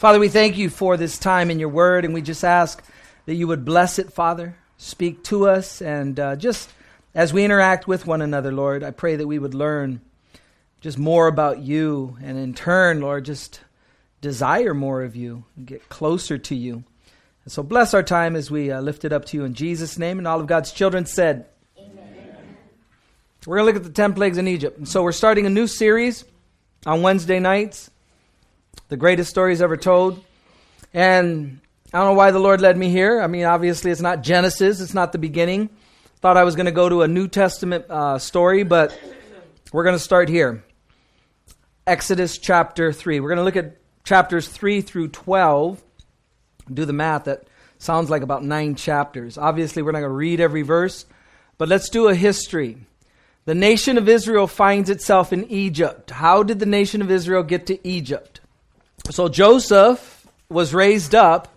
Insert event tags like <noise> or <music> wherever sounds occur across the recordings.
Father, we thank you for this time in your word, and we just ask that you would bless it, Father. Speak to us, and uh, just as we interact with one another, Lord, I pray that we would learn just more about you, and in turn, Lord, just desire more of you, and get closer to you. And so bless our time as we uh, lift it up to you in Jesus' name, and all of God's children said, Amen. We're going to look at the 10 plagues in Egypt. And so we're starting a new series on Wednesday nights the greatest stories ever told. And I don't know why the Lord led me here. I mean, obviously, it's not Genesis, it's not the beginning. Thought I was going to go to a New Testament uh, story, but we're going to start here. Exodus chapter 3. We're going to look at chapters 3 through 12. Do the math. That sounds like about nine chapters. Obviously, we're not going to read every verse, but let's do a history. The nation of Israel finds itself in Egypt. How did the nation of Israel get to Egypt? So Joseph was raised up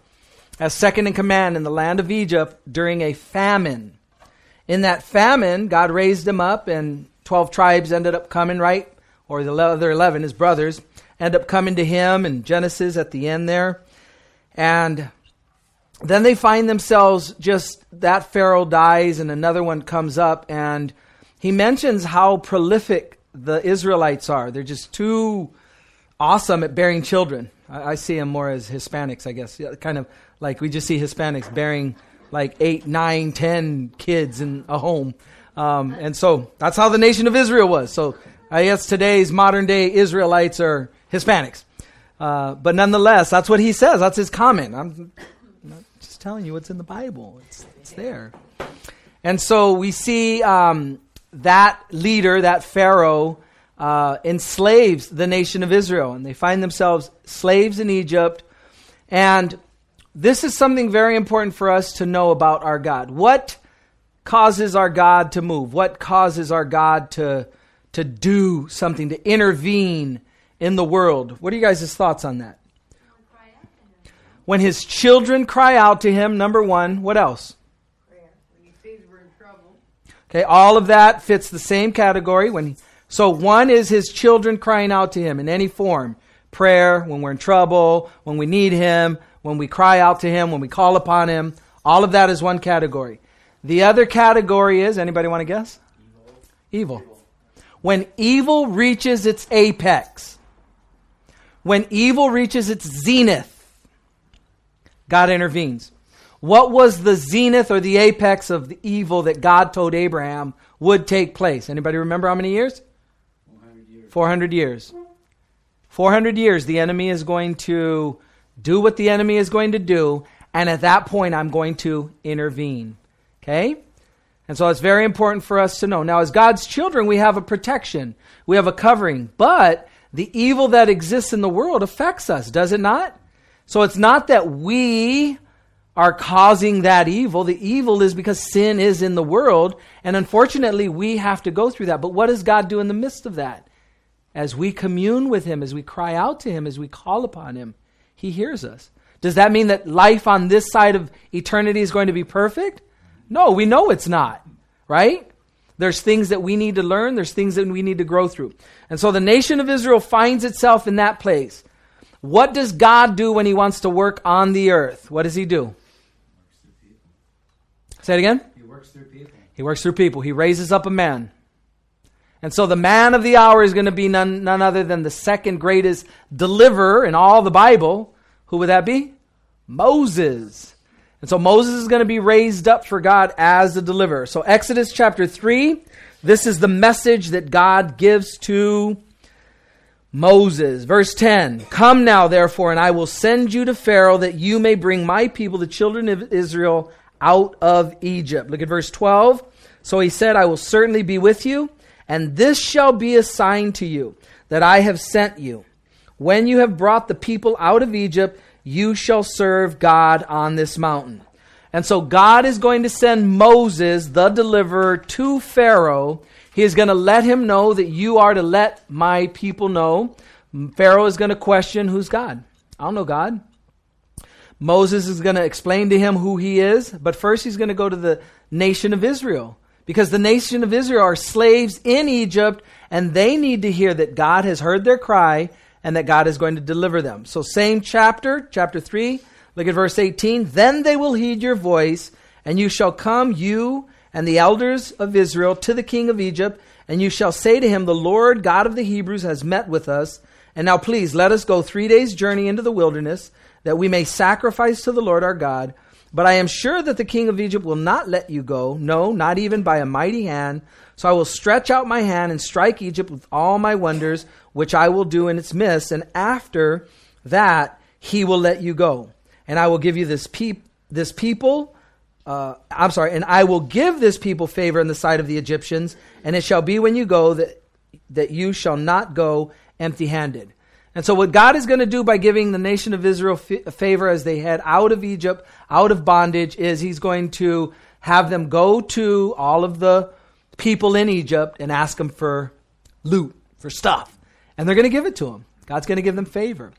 as second in command in the land of Egypt during a famine. In that famine, God raised him up, and 12 tribes ended up coming, right? Or the other 11, his brothers, end up coming to him in Genesis at the end there. And then they find themselves just that Pharaoh dies, and another one comes up, and he mentions how prolific the Israelites are. They're just too awesome at bearing children. I, I see them more as Hispanics, I guess. Yeah, kind of like we just see Hispanics bearing like eight, nine, ten kids in a home. Um, and so that's how the nation of Israel was. So I guess today's modern day Israelites are Hispanics. Uh, but nonetheless, that's what he says. That's his comment. I'm just telling you what's in the Bible. It's, it's there. And so we see um, that leader, that Pharaoh, uh, enslaves the nation of Israel, and they find themselves slaves in Egypt. And this is something very important for us to know about our God. What causes our God to move? What causes our God to, to do something, to intervene in the world? What are you guys' thoughts on that? When his children cry out to him, number one, what else? Okay, all of that fits the same category. When so one is his children crying out to him in any form. Prayer, when we're in trouble, when we need him, when we cry out to him, when we call upon him. All of that is one category. The other category is, anybody want to guess? Evil. evil. When evil reaches its apex, when evil reaches its zenith, God intervenes. What was the zenith or the apex of the evil that God told Abraham would take place? Anybody remember how many years? 400 years. 400 years, the enemy is going to do what the enemy is going to do, and at that point, I'm going to intervene. Okay? And so it's very important for us to know. Now, as God's children, we have a protection, we have a covering, but the evil that exists in the world affects us, does it not? So it's not that we are causing that evil. The evil is because sin is in the world, and unfortunately, we have to go through that. But what does God do in the midst of that? As we commune with Him, as we cry out to Him, as we call upon Him, He hears us. Does that mean that life on this side of eternity is going to be perfect? No, we know it's not, right? There's things that we need to learn, there's things that we need to grow through. And so the nation of Israel finds itself in that place. What does God do when He wants to work on the earth? What does He do? Say it again. He works through people. He works through people. He raises up a man. And so the man of the hour is going to be none, none other than the second greatest deliverer in all the Bible. Who would that be? Moses. And so Moses is going to be raised up for God as the deliverer. So Exodus chapter 3, this is the message that God gives to Moses. Verse 10 Come now, therefore, and I will send you to Pharaoh that you may bring my people, the children of Israel, out of Egypt. Look at verse 12. So he said, I will certainly be with you and this shall be a sign to you that I have sent you. When you have brought the people out of Egypt, you shall serve God on this mountain. And so God is going to send Moses, the deliverer, to Pharaoh. He is going to let him know that you are to let my people know. Pharaoh is going to question who's God. I don't know God. Moses is going to explain to him who he is, but first he's going to go to the nation of Israel because the nation of Israel are slaves in Egypt and they need to hear that God has heard their cry and that God is going to deliver them. So, same chapter, chapter 3, look at verse 18. Then they will heed your voice, and you shall come, you and the elders of Israel, to the king of Egypt, and you shall say to him, The Lord God of the Hebrews has met with us. And now, please, let us go three days' journey into the wilderness, that we may sacrifice to the Lord our God. But I am sure that the king of Egypt will not let you go, no, not even by a mighty hand. So I will stretch out my hand and strike Egypt with all my wonders, which I will do in its midst. And after that, he will let you go. And I will give you this, peop- this people, uh, I'm sorry, and I will give this people favor in the sight of the Egyptians. And it shall be when you go that, that you shall not go empty handed. And so, what God is going to do by giving the nation of Israel favor as they head out of Egypt, out of bondage, is He's going to have them go to all of the people in Egypt and ask them for loot, for stuff. And they're going to give it to them. God's going to give them favor.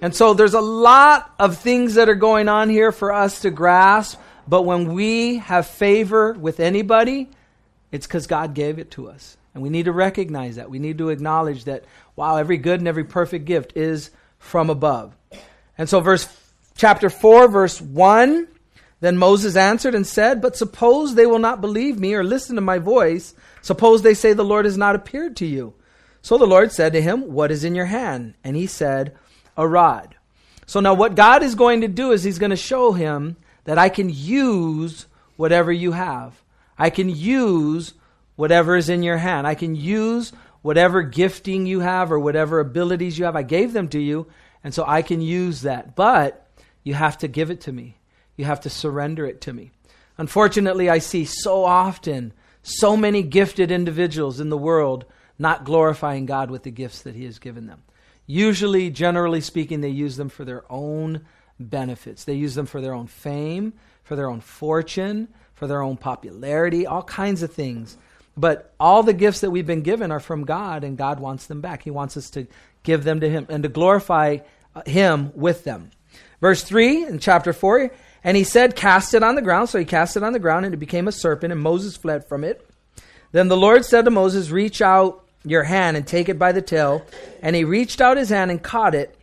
And so, there's a lot of things that are going on here for us to grasp. But when we have favor with anybody, it's because God gave it to us. And we need to recognize that. We need to acknowledge that, wow, every good and every perfect gift is from above. And so, verse chapter 4, verse 1 Then Moses answered and said, But suppose they will not believe me or listen to my voice. Suppose they say, The Lord has not appeared to you. So the Lord said to him, What is in your hand? And he said, A rod. So now, what God is going to do is he's going to show him that I can use whatever you have. I can use whatever is in your hand. I can use whatever gifting you have or whatever abilities you have. I gave them to you, and so I can use that. But you have to give it to me, you have to surrender it to me. Unfortunately, I see so often so many gifted individuals in the world not glorifying God with the gifts that He has given them. Usually, generally speaking, they use them for their own benefits. They use them for their own fame, for their own fortune, for their own popularity, all kinds of things. But all the gifts that we've been given are from God, and God wants them back. He wants us to give them to Him and to glorify uh, Him with them. Verse 3 in chapter 4 And he said, Cast it on the ground. So he cast it on the ground, and it became a serpent, and Moses fled from it. Then the Lord said to Moses, Reach out your hand and take it by the tail. And he reached out his hand and caught it,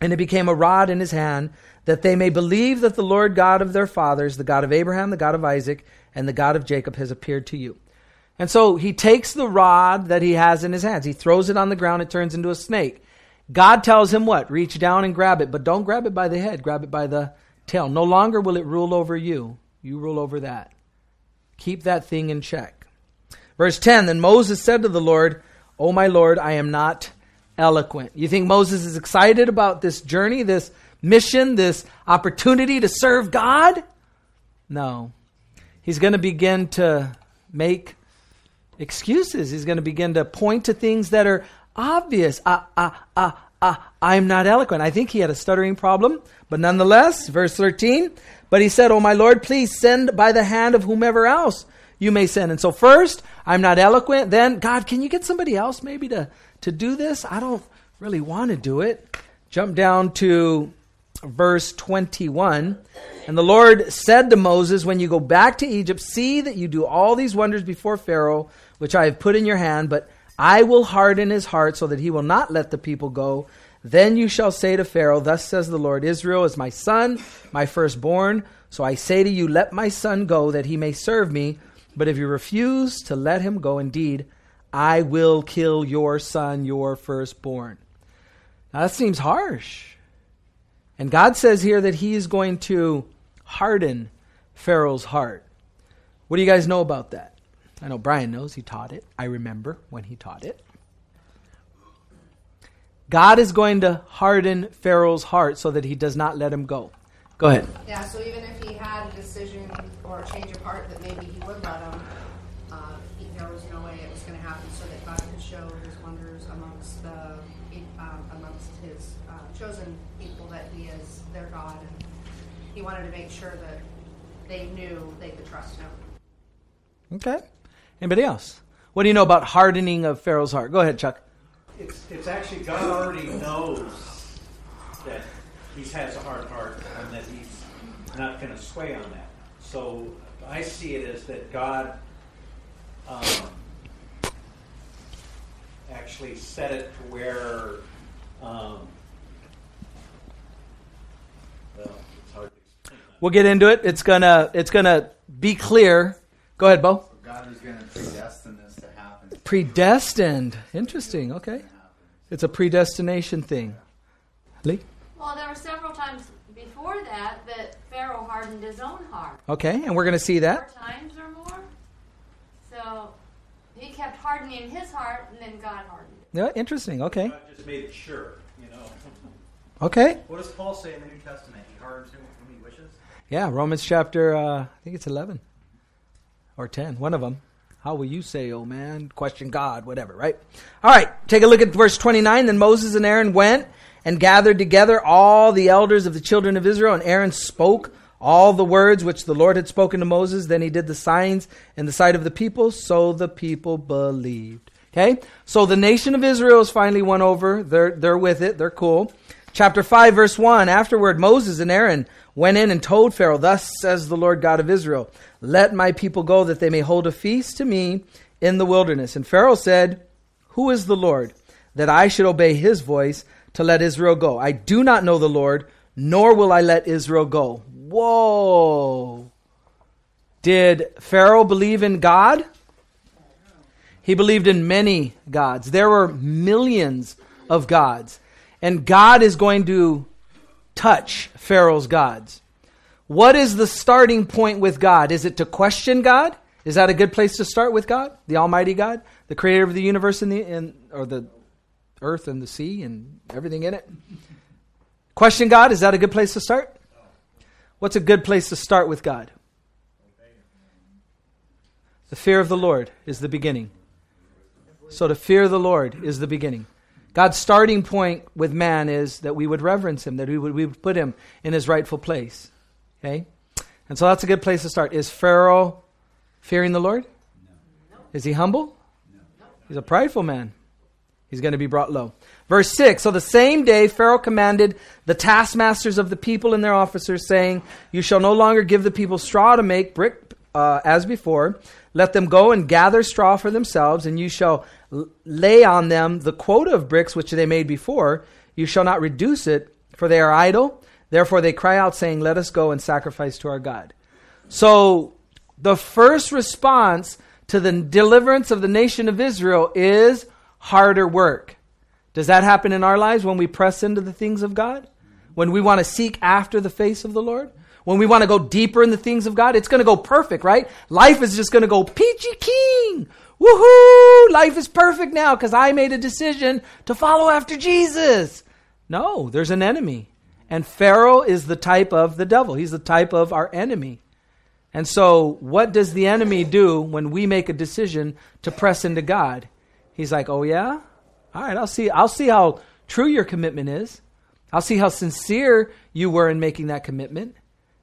and it became a rod in his hand, that they may believe that the Lord God of their fathers, the God of Abraham, the God of Isaac, and the God of Jacob, has appeared to you. And so he takes the rod that he has in his hands, he throws it on the ground, it turns into a snake. God tells him what? Reach down and grab it, but don't grab it by the head, grab it by the tail. No longer will it rule over you, you rule over that. Keep that thing in check. Verse 10 Then Moses said to the Lord, Oh, my Lord, I am not eloquent. You think Moses is excited about this journey, this mission, this opportunity to serve God? No. He's going to begin to make excuses. He's going to begin to point to things that are obvious. Ah, ah, ah, ah, I'm not eloquent. I think he had a stuttering problem, but nonetheless, verse 13, but he said, Oh, my Lord, please send by the hand of whomever else you may send. And so, first, I'm not eloquent. Then, God, can you get somebody else maybe to, to do this? I don't really want to do it. Jump down to verse 21. And the Lord said to Moses, When you go back to Egypt, see that you do all these wonders before Pharaoh, which I have put in your hand, but I will harden his heart so that he will not let the people go. Then you shall say to Pharaoh, Thus says the Lord, Israel is my son, my firstborn. So I say to you, Let my son go, that he may serve me. But if you refuse to let him go, indeed, I will kill your son, your firstborn. Now that seems harsh. And God says here that He is going to harden Pharaoh's heart. What do you guys know about that? I know Brian knows. He taught it. I remember when he taught it. God is going to harden Pharaoh's heart so that he does not let him go. Go ahead. Yeah, so even if he had a decision or a change of heart that maybe he would let him, uh, there was no way it was going to happen so that God could show his wonders amongst the um, amongst his uh, chosen people that he is their God, and he wanted to make sure that they knew they could trust him. Okay. Anybody else? What do you know about hardening of Pharaoh's heart? Go ahead, Chuck. It's, it's actually God already knows that he has a hard heart and that he's not going to sway on that. So I see it as that God um, actually set it to where Um, well, it's hard to explain. We'll get into it. It's gonna it's gonna be clear. Go ahead, Bo. So God is going to predestine this to happen. Predestined. Interesting. Okay. It's a predestination thing. Lee? Well, there were several times before that that Pharaoh hardened his own heart. Okay, and we're going to see that. Four times or more. So he kept hardening his heart, and then God hardened it. Yeah, interesting. Okay. God just made it sure, you know. <laughs> Okay. What does Paul say in the New Testament? He hardens him whom he wishes. Yeah, Romans chapter, uh, I think it's 11 or 10, one of them. How will you say, oh man? Question God, whatever, right? All right, take a look at verse 29. Then Moses and Aaron went and gathered together all the elders of the children of Israel, and Aaron spoke all the words which the Lord had spoken to Moses. Then he did the signs in the sight of the people, so the people believed. Okay? So the nation of Israel is finally won over. They're, they're with it. They're cool. Chapter 5, verse 1. Afterward, Moses and Aaron went in and told Pharaoh, Thus says the Lord God of Israel, Let my people go, that they may hold a feast to me in the wilderness. And Pharaoh said, Who is the Lord, that I should obey his voice to let Israel go? I do not know the Lord, nor will I let Israel go. Whoa. Did Pharaoh believe in God? He believed in many gods. There were millions of gods. And God is going to touch Pharaoh's gods. What is the starting point with God? Is it to question God? Is that a good place to start with God, the Almighty God, the creator of the universe and the and, or the earth and the sea and everything in it? Question God, is that a good place to start? What's a good place to start with God? The fear of the Lord is the beginning. So to fear the Lord is the beginning. God's starting point with man is that we would reverence him, that we would, we would put him in his rightful place. Okay? And so that's a good place to start. Is Pharaoh fearing the Lord? Is he humble? He's a prideful man. He's going to be brought low. Verse 6 So the same day Pharaoh commanded the taskmasters of the people and their officers, saying, You shall no longer give the people straw to make brick uh, as before. Let them go and gather straw for themselves, and you shall lay on them the quota of bricks which they made before. You shall not reduce it, for they are idle. Therefore they cry out, saying, Let us go and sacrifice to our God. So the first response to the deliverance of the nation of Israel is harder work. Does that happen in our lives when we press into the things of God? When we want to seek after the face of the Lord? When we want to go deeper in the things of God? It's going to go perfect, right? Life is just going to go peachy keen. Woohoo! Life is perfect now because I made a decision to follow after Jesus. No, there's an enemy. And Pharaoh is the type of the devil. He's the type of our enemy. And so, what does the enemy do when we make a decision to press into God? He's like, "Oh yeah? All right, I'll see I'll see how true your commitment is. I'll see how sincere you were in making that commitment."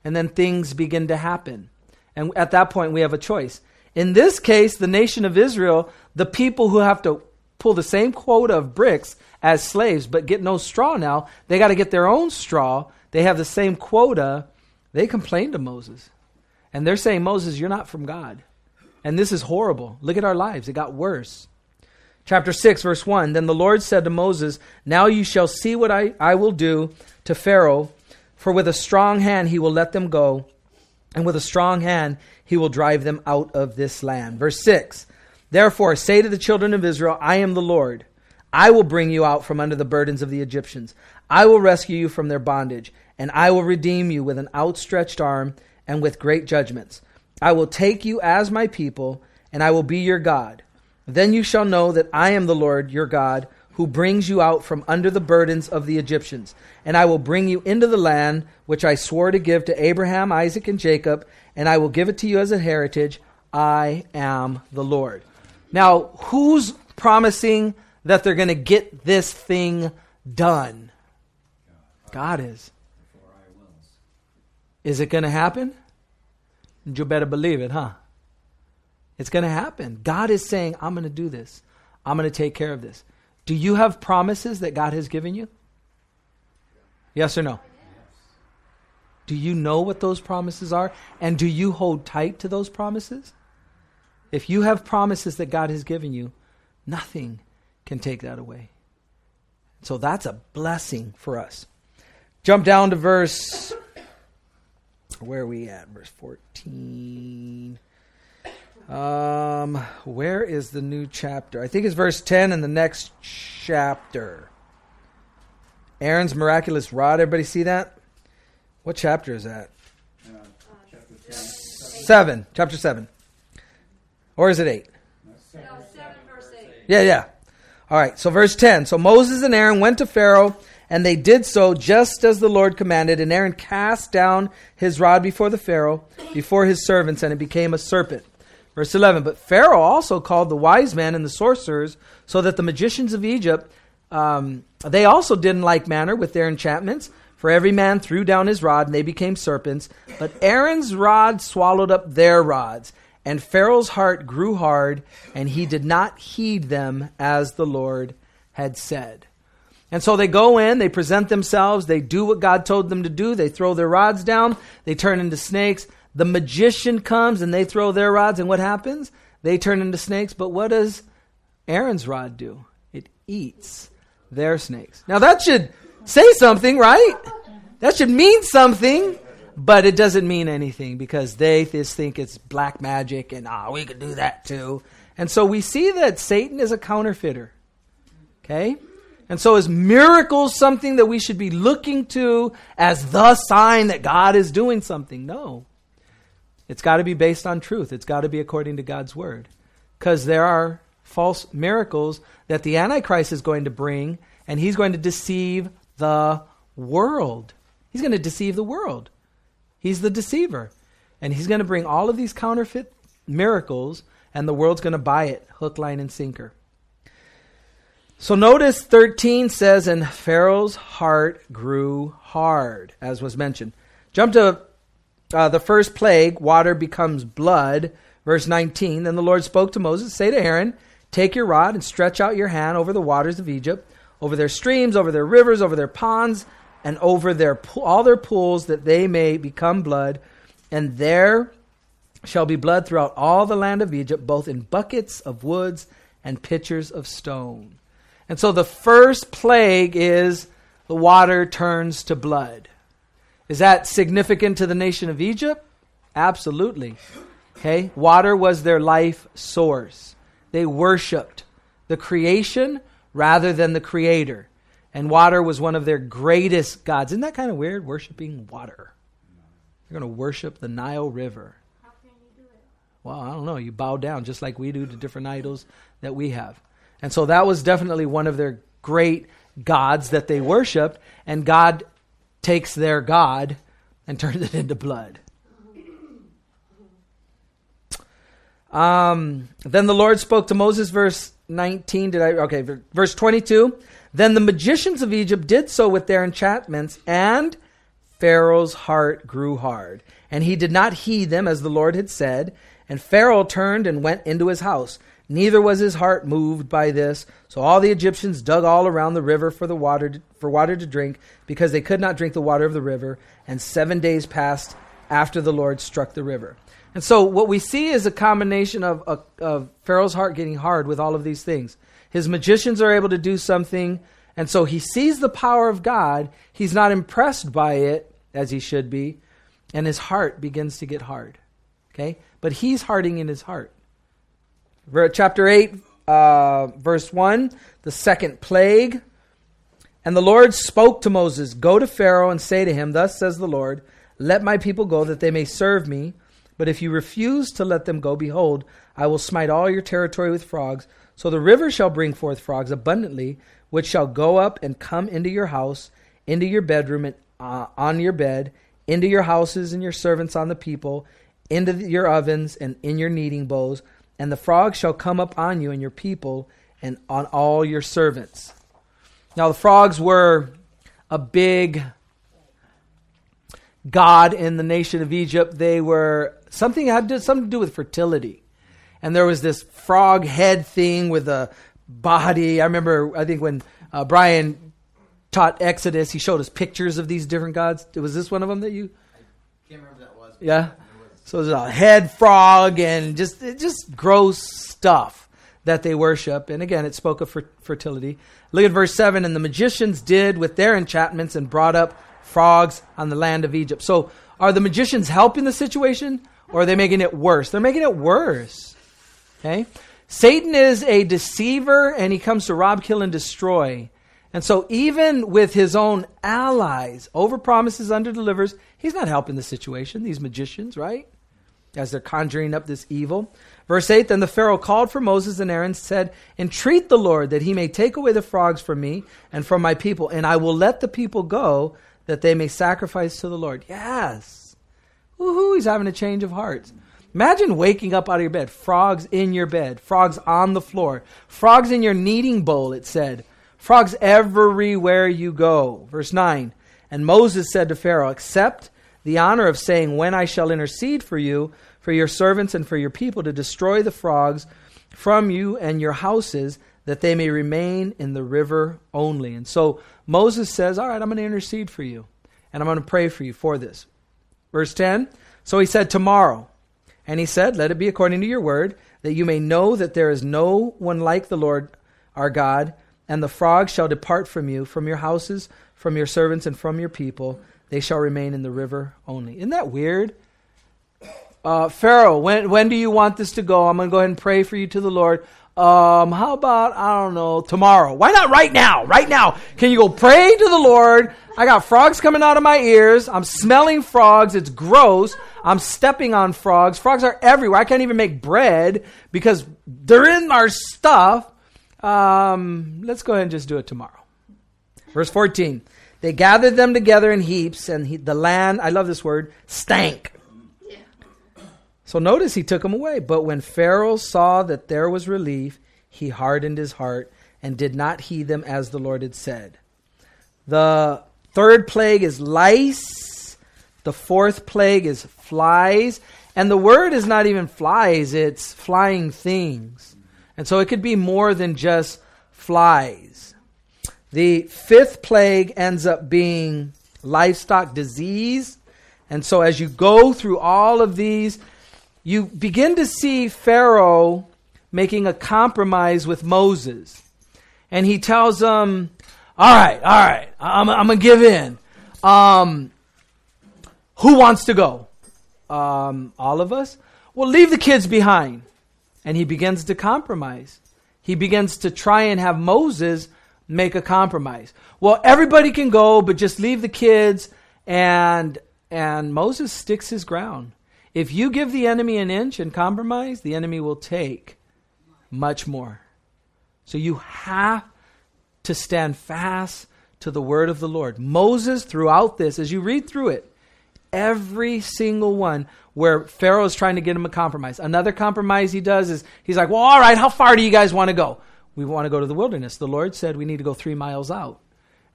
And then things begin to happen. And at that point we have a choice. In this case, the nation of Israel, the people who have to pull the same quota of bricks as slaves but get no straw now, they got to get their own straw. They have the same quota. They complained to Moses. And they're saying, Moses, you're not from God. And this is horrible. Look at our lives. It got worse. Chapter 6, verse 1 Then the Lord said to Moses, Now you shall see what I, I will do to Pharaoh, for with a strong hand he will let them go, and with a strong hand he will drive them out of this land. Verse 6 Therefore say to the children of Israel, I am the Lord. I will bring you out from under the burdens of the Egyptians. I will rescue you from their bondage, and I will redeem you with an outstretched arm and with great judgments. I will take you as my people, and I will be your God. Then you shall know that I am the Lord your God, who brings you out from under the burdens of the Egyptians. And I will bring you into the land which I swore to give to Abraham, Isaac, and Jacob, and I will give it to you as a heritage. I am the Lord. Now, who's promising that they're going to get this thing done? God is. Is it going to happen? You better believe it, huh? It's going to happen. God is saying, I'm going to do this. I'm going to take care of this. Do you have promises that God has given you? Yes or no? Do you know what those promises are? And do you hold tight to those promises? If you have promises that God has given you, nothing can take that away. So that's a blessing for us. Jump down to verse. Where are we at? Verse 14. Um, where is the new chapter? I think it's verse 10 in the next chapter. Aaron's miraculous rod. Everybody see that? What chapter is that? Uh, chapter 10. Seven. Chapter seven. Or is it eight? No, 7 verse 8. Yeah, yeah. All right. So verse 10. So Moses and Aaron went to Pharaoh, and they did so just as the Lord commanded. And Aaron cast down his rod before the Pharaoh, before his servants, and it became a serpent. Verse 11. But Pharaoh also called the wise men and the sorcerers, so that the magicians of Egypt, um, they also did in like manner with their enchantments. For every man threw down his rod, and they became serpents. But Aaron's rod swallowed up their rods. And Pharaoh's heart grew hard, and he did not heed them as the Lord had said. And so they go in, they present themselves, they do what God told them to do, they throw their rods down, they turn into snakes. The magician comes and they throw their rods, and what happens? They turn into snakes. But what does Aaron's rod do? It eats their snakes. Now that should say something, right? That should mean something, but it doesn't mean anything because they just think it's black magic and ah, we could do that too. And so we see that Satan is a counterfeiter. Okay? And so is miracles something that we should be looking to as the sign that God is doing something? No. It's got to be based on truth. It's got to be according to God's word. Because there are false miracles that the Antichrist is going to bring, and he's going to deceive the world. He's going to deceive the world. He's the deceiver. And he's going to bring all of these counterfeit miracles, and the world's going to buy it hook, line, and sinker. So notice 13 says, And Pharaoh's heart grew hard, as was mentioned. Jump to uh, the first plague, water becomes blood. Verse 19 Then the Lord spoke to Moses, Say to Aaron, Take your rod and stretch out your hand over the waters of Egypt, over their streams, over their rivers, over their ponds, and over their all their pools, that they may become blood. And there shall be blood throughout all the land of Egypt, both in buckets of woods and pitchers of stone. And so the first plague is the water turns to blood. Is that significant to the nation of Egypt? Absolutely. Okay? Water was their life source. They worshiped the creation rather than the creator. And water was one of their greatest gods. Isn't that kind of weird, worshiping water? You're going to worship the Nile River. How can you do it? Well, I don't know. You bow down just like we do to different idols that we have. And so that was definitely one of their great gods that they worshiped. And God takes their God and turns it into blood. Um, then the Lord spoke to Moses, verse 19. Did I? Okay, verse 22. Then the magicians of Egypt did so with their enchantments, and Pharaoh's heart grew hard. And he did not heed them as the Lord had said. And Pharaoh turned and went into his house. Neither was his heart moved by this. So all the Egyptians dug all around the river for the water to, for water to drink, because they could not drink the water of the river. And seven days passed after the Lord struck the river. And so what we see is a combination of, of, of Pharaoh's heart getting hard with all of these things. His magicians are able to do something, and so he sees the power of God. He's not impressed by it as he should be, and his heart begins to get hard. Okay? But he's hardening in his heart. Chapter 8, uh, verse 1, the second plague. And the Lord spoke to Moses Go to Pharaoh and say to him, Thus says the Lord, Let my people go that they may serve me. But if you refuse to let them go, behold, I will smite all your territory with frogs. So the river shall bring forth frogs abundantly, which shall go up and come into your house, into your bedroom, and uh, on your bed, into your houses and your servants on the people, into your ovens and in your kneading bowls. And the frogs shall come up on you and your people and on all your servants. Now, the frogs were a big god in the nation of Egypt. They were something had to, something to do with fertility, and there was this frog head thing with a body. I remember, I think when uh, Brian taught Exodus, he showed us pictures of these different gods. Was this one of them that you? I Can't remember that was. Yeah. So there's a head frog and just just gross stuff that they worship. And again, it spoke of fertility. Look at verse 7 And the magicians did with their enchantments and brought up frogs on the land of Egypt. So, are the magicians helping the situation or are they making it worse? They're making it worse. Okay? Satan is a deceiver and he comes to rob, kill, and destroy. And so, even with his own allies, overpromises, underdelivers, he's not helping the situation, these magicians, right? As they're conjuring up this evil. Verse 8 Then the Pharaoh called for Moses and Aaron, said, Entreat the Lord that he may take away the frogs from me and from my people, and I will let the people go that they may sacrifice to the Lord. Yes. Woohoo, he's having a change of hearts. Imagine waking up out of your bed, frogs in your bed, frogs on the floor, frogs in your kneading bowl, it said, frogs everywhere you go. Verse 9 And Moses said to Pharaoh, Accept the honor of saying, When I shall intercede for you, for your servants, and for your people, to destroy the frogs from you and your houses, that they may remain in the river only. And so Moses says, All right, I'm going to intercede for you, and I'm going to pray for you for this. Verse 10 So he said, Tomorrow. And he said, Let it be according to your word, that you may know that there is no one like the Lord our God, and the frogs shall depart from you, from your houses, from your servants, and from your people. They shall remain in the river only. Isn't that weird? Uh, Pharaoh, when, when do you want this to go? I'm going to go ahead and pray for you to the Lord. Um, how about, I don't know, tomorrow? Why not right now? Right now. Can you go pray to the Lord? I got frogs coming out of my ears. I'm smelling frogs. It's gross. I'm stepping on frogs. Frogs are everywhere. I can't even make bread because they're in our stuff. Um, let's go ahead and just do it tomorrow. Verse 14. They gathered them together in heaps, and he, the land, I love this word, stank. So notice he took them away. But when Pharaoh saw that there was relief, he hardened his heart and did not heed them as the Lord had said. The third plague is lice. The fourth plague is flies. And the word is not even flies, it's flying things. And so it could be more than just flies. The fifth plague ends up being livestock disease. And so as you go through all of these, you begin to see Pharaoh making a compromise with Moses. And he tells him, All right, all right, I'm, I'm going to give in. Um, who wants to go? Um, all of us? Well, leave the kids behind. And he begins to compromise. He begins to try and have Moses make a compromise. Well, everybody can go, but just leave the kids. And, and Moses sticks his ground. If you give the enemy an inch and compromise, the enemy will take much more. So you have to stand fast to the word of the Lord. Moses, throughout this, as you read through it, every single one where Pharaoh is trying to get him a compromise. Another compromise he does is he's like, Well, all right, how far do you guys want to go? We want to go to the wilderness. The Lord said we need to go three miles out.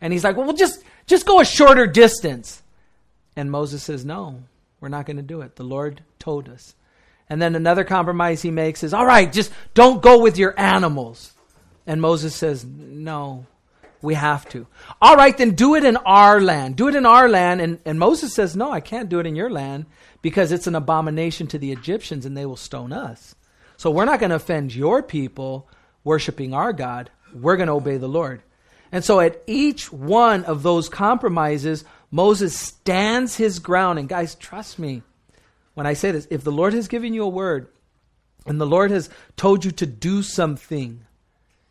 And he's like, Well, we'll just, just go a shorter distance. And Moses says, No, we're not going to do it. The Lord told us. And then another compromise he makes is, all right, just don't go with your animals. And Moses says, no, we have to. All right, then do it in our land. Do it in our land. And, and Moses says, no, I can't do it in your land because it's an abomination to the Egyptians and they will stone us. So we're not going to offend your people worshiping our God. We're going to obey the Lord. And so at each one of those compromises, Moses stands his ground. And guys, trust me when I say this. If the Lord has given you a word and the Lord has told you to do something,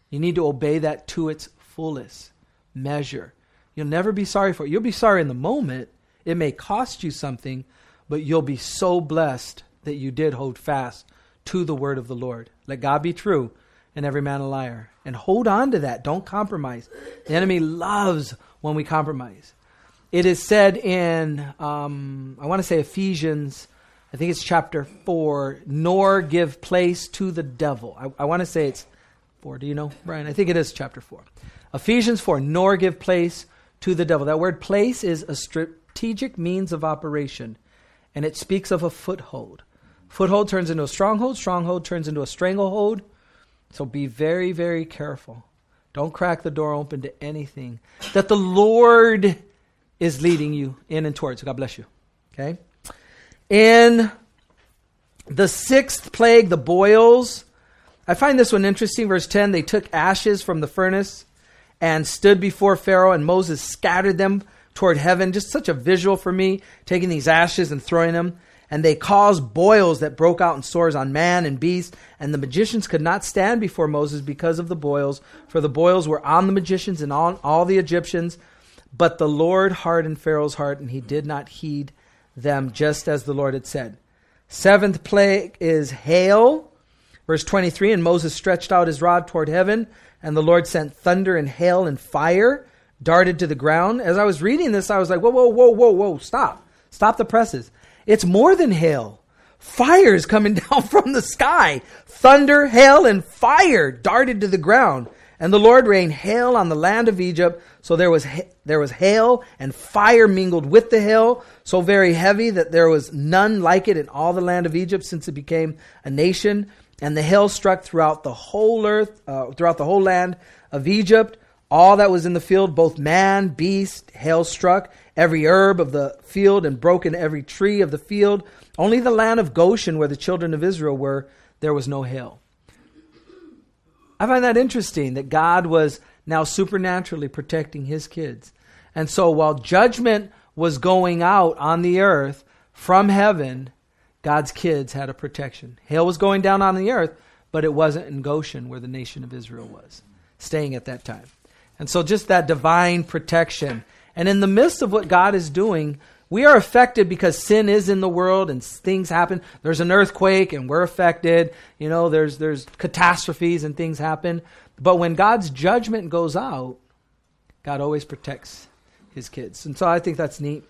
you need to obey that to its fullest measure. You'll never be sorry for it. You'll be sorry in the moment. It may cost you something, but you'll be so blessed that you did hold fast to the word of the Lord. Let God be true and every man a liar. And hold on to that. Don't compromise. The enemy loves when we compromise. It is said in, um, I want to say Ephesians, I think it's chapter 4, nor give place to the devil. I, I want to say it's 4. Do you know, Brian? I think it is chapter 4. Ephesians 4, nor give place to the devil. That word place is a strategic means of operation, and it speaks of a foothold. Foothold turns into a stronghold, stronghold turns into a stranglehold. So be very, very careful. Don't crack the door open to anything that the Lord is leading you in and towards. God bless you. Okay? In the sixth plague, the boils, I find this one interesting. Verse 10 they took ashes from the furnace and stood before Pharaoh, and Moses scattered them toward heaven. Just such a visual for me, taking these ashes and throwing them. And they caused boils that broke out in sores on man and beast. And the magicians could not stand before Moses because of the boils, for the boils were on the magicians and on all the Egyptians. But the Lord hardened Pharaoh's heart, and he did not heed them, just as the Lord had said. Seventh plague is hail. Verse 23 And Moses stretched out his rod toward heaven, and the Lord sent thunder and hail and fire darted to the ground. As I was reading this, I was like, whoa, whoa, whoa, whoa, whoa, stop. Stop the presses. It's more than hail. Fire is coming <laughs> down from the sky. Thunder, hail, and fire darted to the ground. And the Lord rained hail on the land of Egypt. So there was, there was hail and fire mingled with the hail, so very heavy that there was none like it in all the land of Egypt since it became a nation. And the hail struck throughout the whole earth, uh, throughout the whole land of Egypt. All that was in the field, both man, beast, hail struck every herb of the field and broken every tree of the field. Only the land of Goshen, where the children of Israel were, there was no hail. I find that interesting that God was now supernaturally protecting his kids. And so while judgment was going out on the earth from heaven, God's kids had a protection. Hail was going down on the earth, but it wasn't in Goshen where the nation of Israel was, staying at that time. And so just that divine protection. And in the midst of what God is doing, we are affected because sin is in the world and things happen. There's an earthquake and we're affected. You know, there's there's catastrophes and things happen. But when God's judgment goes out, God always protects his kids. And so I think that's neat.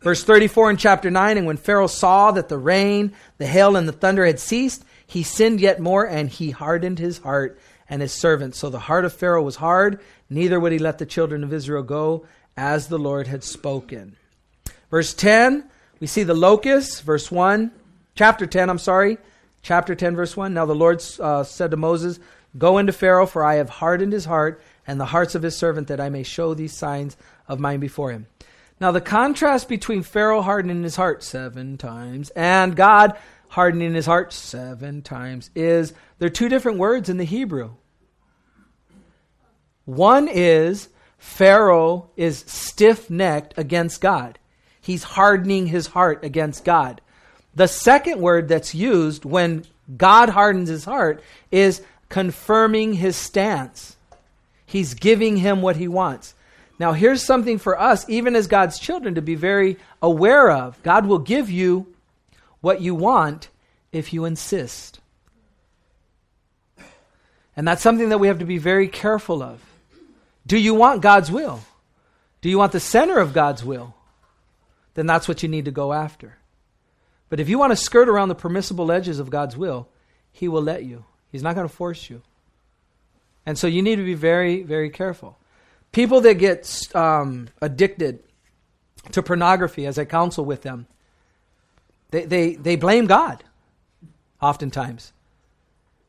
Verse 34 in chapter 9 And when Pharaoh saw that the rain, the hail, and the thunder had ceased, he sinned yet more, and he hardened his heart and his servants. So the heart of Pharaoh was hard, neither would he let the children of Israel go, as the Lord had spoken. Verse 10, we see the locusts. Verse 1, chapter 10, I'm sorry. Chapter 10, verse 1. Now the Lord uh, said to Moses, Go into Pharaoh, for I have hardened his heart and the hearts of his servant, that I may show these signs of mine before him. Now, the contrast between Pharaoh hardening his heart seven times and God hardening his heart seven times is there are two different words in the Hebrew. One is Pharaoh is stiff necked against God, he's hardening his heart against God. The second word that's used when God hardens his heart is confirming his stance. He's giving him what he wants. Now, here's something for us, even as God's children, to be very aware of. God will give you what you want if you insist. And that's something that we have to be very careful of. Do you want God's will? Do you want the center of God's will? Then that's what you need to go after. But if you want to skirt around the permissible edges of God's will, He will let you. He's not going to force you. And so you need to be very, very careful. People that get um, addicted to pornography, as I counsel with them, they, they, they blame God oftentimes.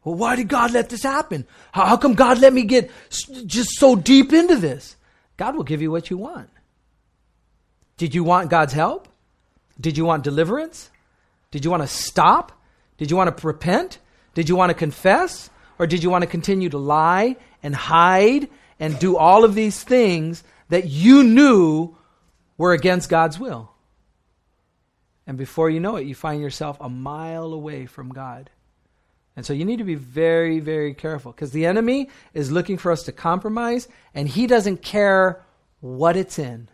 Well, why did God let this happen? How, how come God let me get just so deep into this? God will give you what you want. Did you want God's help? Did you want deliverance? Did you want to stop? Did you want to repent? Did you want to confess? Or did you want to continue to lie and hide and do all of these things that you knew were against God's will? And before you know it, you find yourself a mile away from God. And so you need to be very, very careful because the enemy is looking for us to compromise and he doesn't care what it's in,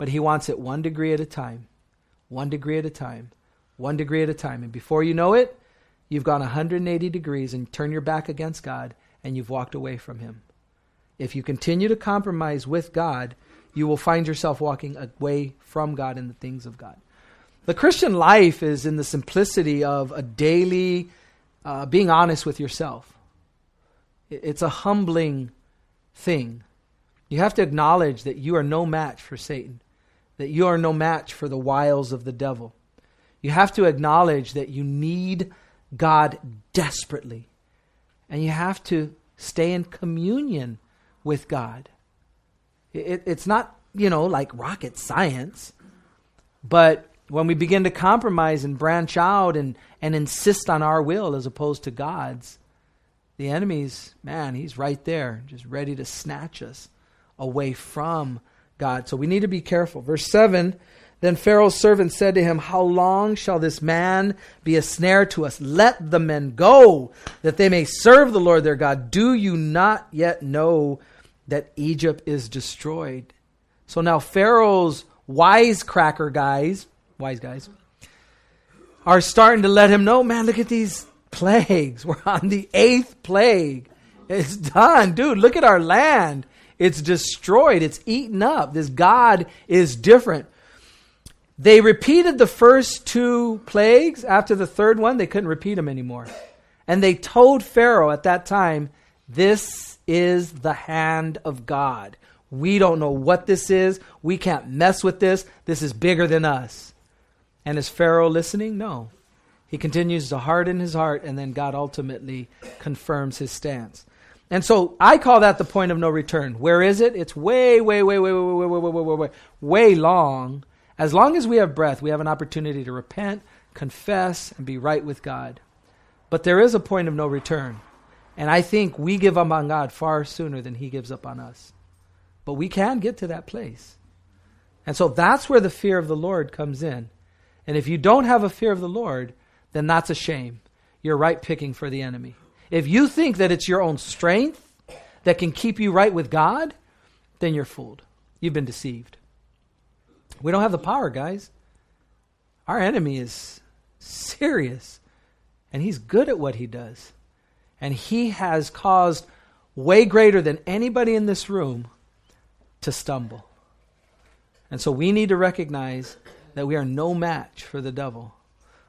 but he wants it one degree at a time, one degree at a time, one degree at a time. And before you know it, you've gone 180 degrees and turn your back against God and you've walked away from him. If you continue to compromise with God, you will find yourself walking away from God and the things of God. The Christian life is in the simplicity of a daily uh, being honest with yourself. It's a humbling thing. You have to acknowledge that you are no match for Satan, that you are no match for the wiles of the devil. You have to acknowledge that you need God desperately, and you have to stay in communion with God. It, it's not, you know, like rocket science, but when we begin to compromise and branch out and, and insist on our will as opposed to God's, the enemy's, man, he's right there, just ready to snatch us away from God. So we need to be careful. Verse 7 Then Pharaoh's servant said to him, How long shall this man be a snare to us? Let the men go, that they may serve the Lord their God. Do you not yet know that Egypt is destroyed? So now Pharaoh's wisecracker guys, wise guys, are starting to let him know, man, look at these plagues. <laughs> We're on the eighth plague. It's done. Dude, look at our land. It's destroyed. It's eaten up. This God is different. They repeated the first two plagues. After the third one, they couldn't repeat them anymore. And they told Pharaoh at that time, This is the hand of God. We don't know what this is. We can't mess with this. This is bigger than us. And is Pharaoh listening? No. He continues to harden his heart, and then God ultimately confirms his stance. And so I call that the point of no return. Where is it? It's way, way, way, way, way, way, way, way, way, way, way, long. As long as we have breath, we have an opportunity to repent, confess, and be right with God. But there is a point of no return. And I think we give up on God far sooner than he gives up on us. But we can get to that place. And so that's where the fear of the Lord comes in. And if you don't have a fear of the Lord, then that's a shame. You're right picking for the enemy. If you think that it's your own strength that can keep you right with God, then you're fooled. You've been deceived. We don't have the power, guys. Our enemy is serious, and he's good at what he does. And he has caused way greater than anybody in this room to stumble. And so we need to recognize that we are no match for the devil.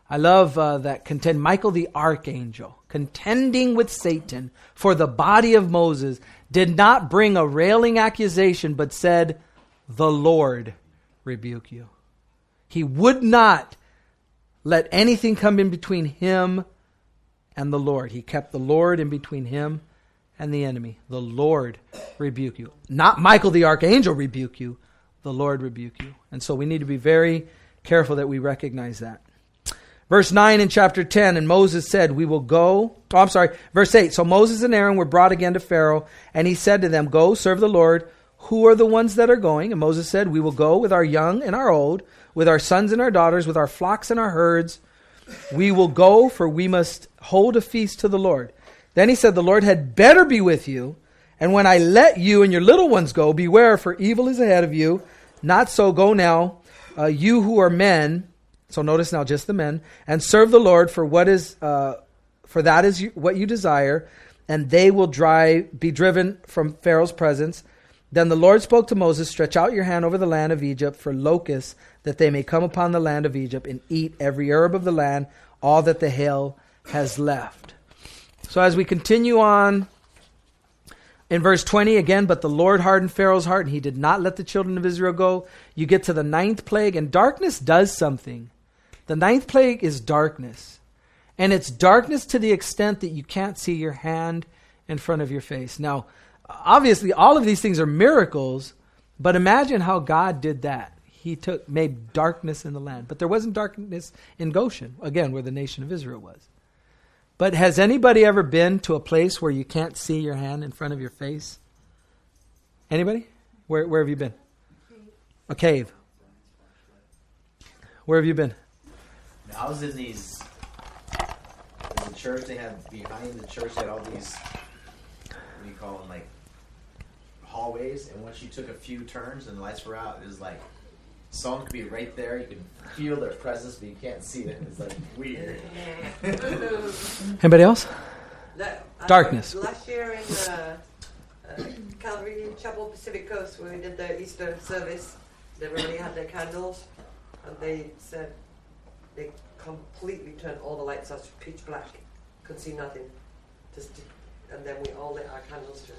I love uh, that contend Michael the archangel contending with Satan for the body of Moses did not bring a railing accusation but said the Lord rebuke you. He would not let anything come in between him and the Lord. He kept the Lord in between him and the enemy. The Lord rebuke you. Not Michael the archangel rebuke you. The Lord rebuke you. And so we need to be very careful that we recognize that. Verse 9 in chapter 10, and Moses said, We will go. Oh, I'm sorry. Verse 8. So Moses and Aaron were brought again to Pharaoh, and he said to them, Go, serve the Lord. Who are the ones that are going? And Moses said, We will go with our young and our old, with our sons and our daughters, with our flocks and our herds. We will go, for we must hold a feast to the Lord. Then he said, The Lord had better be with you. And when I let you and your little ones go, beware, for evil is ahead of you. Not so, go now, uh, you who are men so notice now just the men and serve the Lord for what is uh, for that is you, what you desire, and they will drive be driven from Pharaoh's presence. Then the Lord spoke to Moses, Stretch out your hand over the land of Egypt for locusts, that they may come upon the land of Egypt and eat every herb of the land, all that the hail has left. So as we continue on in verse 20 again, but the Lord hardened Pharaoh's heart, and he did not let the children of Israel go. You get to the ninth plague, and darkness does something. The ninth plague is darkness. And it's darkness to the extent that you can't see your hand in front of your face. Now, obviously, all of these things are miracles, but imagine how God did that. He took made darkness in the land. But there wasn't darkness in Goshen, again, where the nation of Israel was. But has anybody ever been to a place where you can't see your hand in front of your face? Anybody? Where, where have you been? A cave. Where have you been? I was in these in the church. They had behind the church they had all these what do you call them like hallways. And once you took a few turns and the lights were out, it was like someone could be right there. You can feel their presence, but you can't see them. It's like weird. <laughs> Anybody else? La- uh, Darkness. Last year in uh, uh, Calvary Chapel Pacific Coast, when we did the Easter service, they already had their candles, and they said they completely turned all the lights off, pitch black, could see nothing, just and then we all lit our candles to.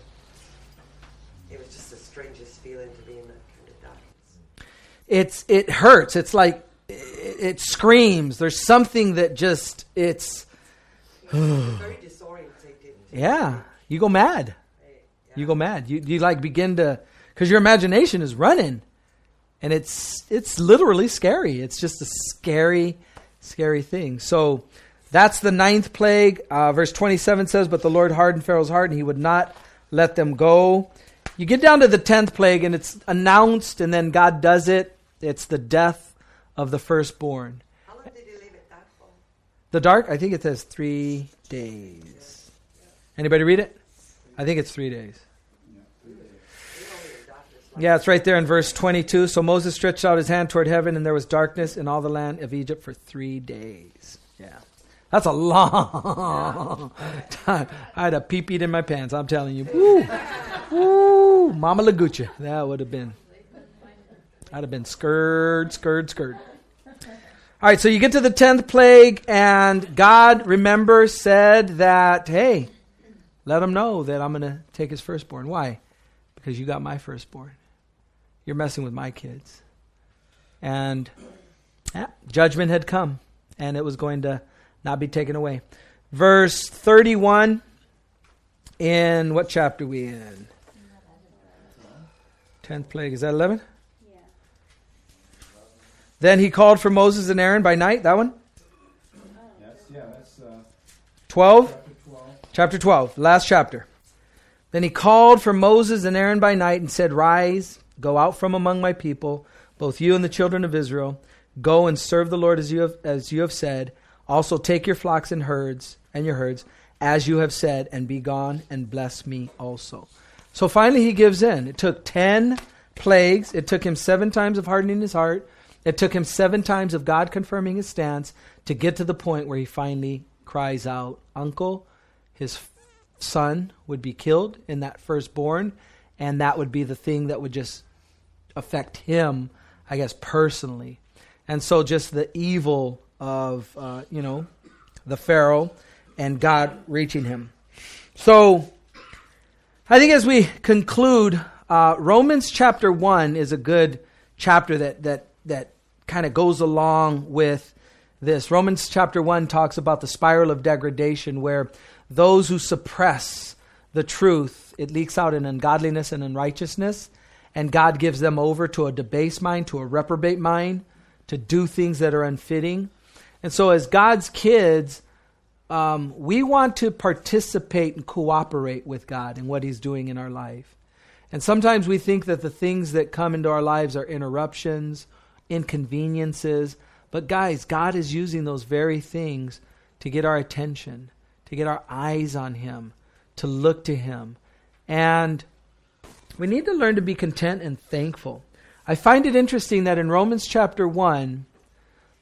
It was just the strangest feeling to be in that kind of darkness. It's it hurts. It's like it, it screams. There's something that just it's It was very disorientating. yeah. You go mad. You go mad. You you like begin to because your imagination is running, and it's it's literally scary. It's just a scary, scary thing. So That's the ninth plague. Uh, verse 27 says, But the Lord hardened Pharaoh's heart, and he would not let them go. You get down to the tenth plague, and it's announced, and then God does it. It's the death of the firstborn. How long did he leave it dark for? The dark, I think it says three days. Anybody read it? I think it's three days. We were in darkness. like- Yeah, it's right there in verse 22. So Moses stretched out his hand toward heaven, and there was darkness in all the land of Egypt for three days. Yeah. That's a long time. I had a pee peed in my pants, I'm telling you. Woo! Woo! Mama Lagucha. That would have been. I'd have been scared, scared, scared. All right, so you get to the 10th plague, and God, remember, said that, hey, let him know that I'm going to take his firstborn. Why? Because you got my firstborn. You're messing with my kids. And yeah, judgment had come, and it was going to not be taken away. Verse 31 in what chapter we in? 10th plague. Is that 11? Yeah. Then he called for Moses and Aaron by night. That one? That's, yeah, that's uh, 12? chapter 12. Chapter 12, last chapter. Then he called for Moses and Aaron by night and said, Rise, go out from among my people, both you and the children of Israel. Go and serve the Lord as you have, as you have said. Also take your flocks and herds and your herds, as you have said, and be gone and bless me also. So finally he gives in. It took 10 plagues. It took him seven times of hardening his heart. It took him seven times of God confirming his stance to get to the point where he finally cries out, Uncle, his son would be killed in that firstborn, and that would be the thing that would just affect him, I guess, personally. And so, just the evil of, uh, you know, the Pharaoh and God reaching him. So, I think as we conclude, uh, Romans chapter 1 is a good chapter that, that, that kind of goes along with this. Romans chapter 1 talks about the spiral of degradation where those who suppress the truth, it leaks out in ungodliness and unrighteousness, and God gives them over to a debased mind, to a reprobate mind, to do things that are unfitting. And so, as God's kids, um, we want to participate and cooperate with God in what He's doing in our life. And sometimes we think that the things that come into our lives are interruptions, inconveniences. But, guys, God is using those very things to get our attention, to get our eyes on Him, to look to Him. And we need to learn to be content and thankful. I find it interesting that in Romans chapter 1,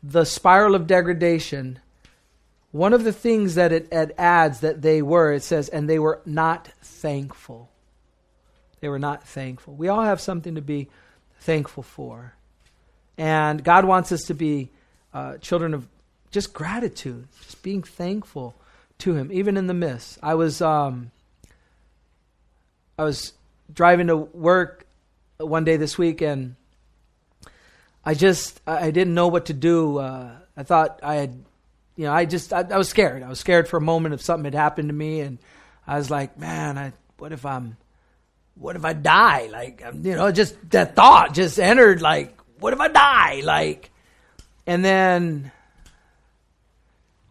the spiral of degradation, one of the things that it, it adds that they were, it says, and they were not thankful. They were not thankful. We all have something to be thankful for. And God wants us to be uh, children of just gratitude, just being thankful to Him, even in the midst. I was, um, I was driving to work one day this week, and I just I didn't know what to do. Uh, I thought I had, you know, I just I, I was scared. I was scared for a moment if something had happened to me, and I was like, man, I what if I'm, what if I die? Like, you know, just that thought just entered. Like, what if I die? Like, and then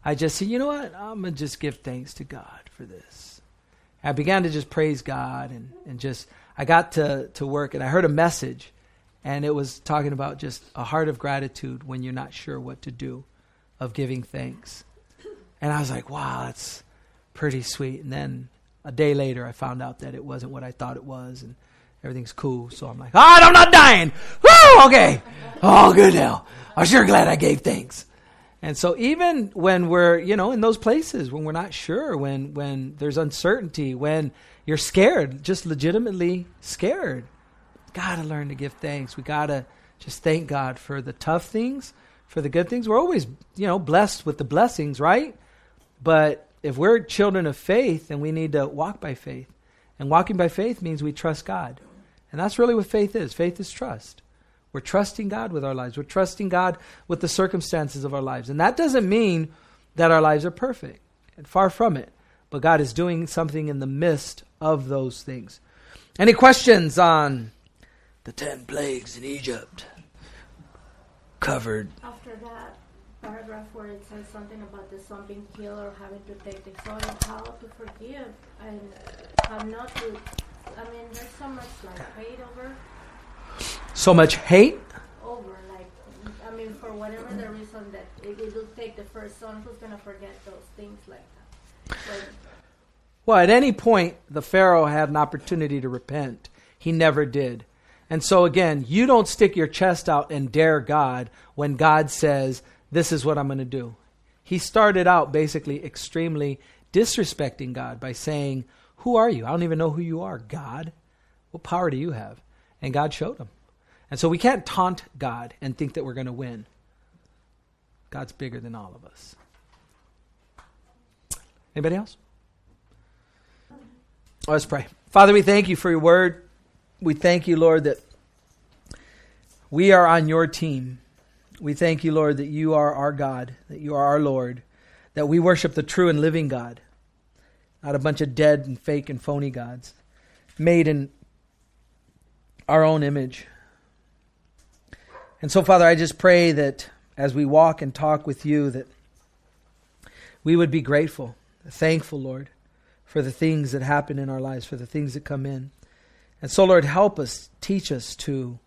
I just said, you know what? I'm gonna just give thanks to God for this. I began to just praise God and, and just I got to, to work and I heard a message and it was talking about just a heart of gratitude when you're not sure what to do, of giving thanks. And I was like, wow, that's pretty sweet. And then a day later I found out that it wasn't what I thought it was and everything's cool. So I'm like, all right, I'm not dying. Woo, okay. Oh, good now. I'm sure glad I gave thanks. And so even when we're, you know, in those places when we're not sure, when when there's uncertainty, when you're scared, just legitimately scared, gotta learn to give thanks. We gotta just thank God for the tough things, for the good things. We're always, you know, blessed with the blessings, right? But if we're children of faith, then we need to walk by faith. And walking by faith means we trust God. And that's really what faith is. Faith is trust. We're trusting God with our lives. We're trusting God with the circumstances of our lives. And that doesn't mean that our lives are perfect. And far from it. But God is doing something in the midst of those things. Any questions on the ten plagues in Egypt? Covered. After that, paragraph where it says something about the son being killed or having to take the soil, how to forgive and uh, how not to. I mean, there's so much like hate over, So much hate? over. Like, I mean, for whatever the reason that it, it will take the first son who's gonna forget those things like that. But Well, at any point, the Pharaoh had an opportunity to repent. He never did. And so, again, you don't stick your chest out and dare God when God says, This is what I'm going to do. He started out basically extremely disrespecting God by saying, Who are you? I don't even know who you are, God. What power do you have? And God showed him. And so we can't taunt God and think that we're going to win. God's bigger than all of us. Anybody else? Let's pray. Father, we thank you for your word. We thank you, Lord, that we are on your team. We thank you, Lord, that you are our God, that you are our Lord, that we worship the true and living God, not a bunch of dead and fake and phony gods made in our own image. And so, Father, I just pray that as we walk and talk with you, that we would be grateful, thankful, Lord, for the things that happen in our lives, for the things that come in. And so, Lord, help us, teach us to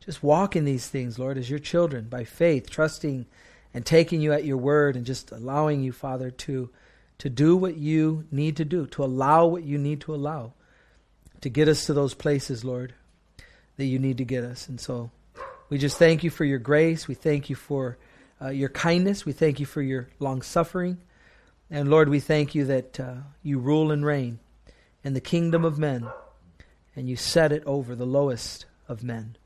just walk in these things, Lord, as your children, by faith, trusting and taking you at your word and just allowing you, Father, to, to do what you need to do, to allow what you need to allow, to get us to those places, Lord, that you need to get us. And so we just thank you for your grace. We thank you for uh, your kindness. We thank you for your long suffering. And Lord, we thank you that uh, you rule and reign in the kingdom of men and you set it over the lowest of men.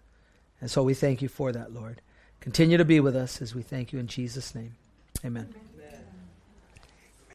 And so we thank you for that, Lord. Continue to be with us as we thank you in Jesus' name. Amen. Amen.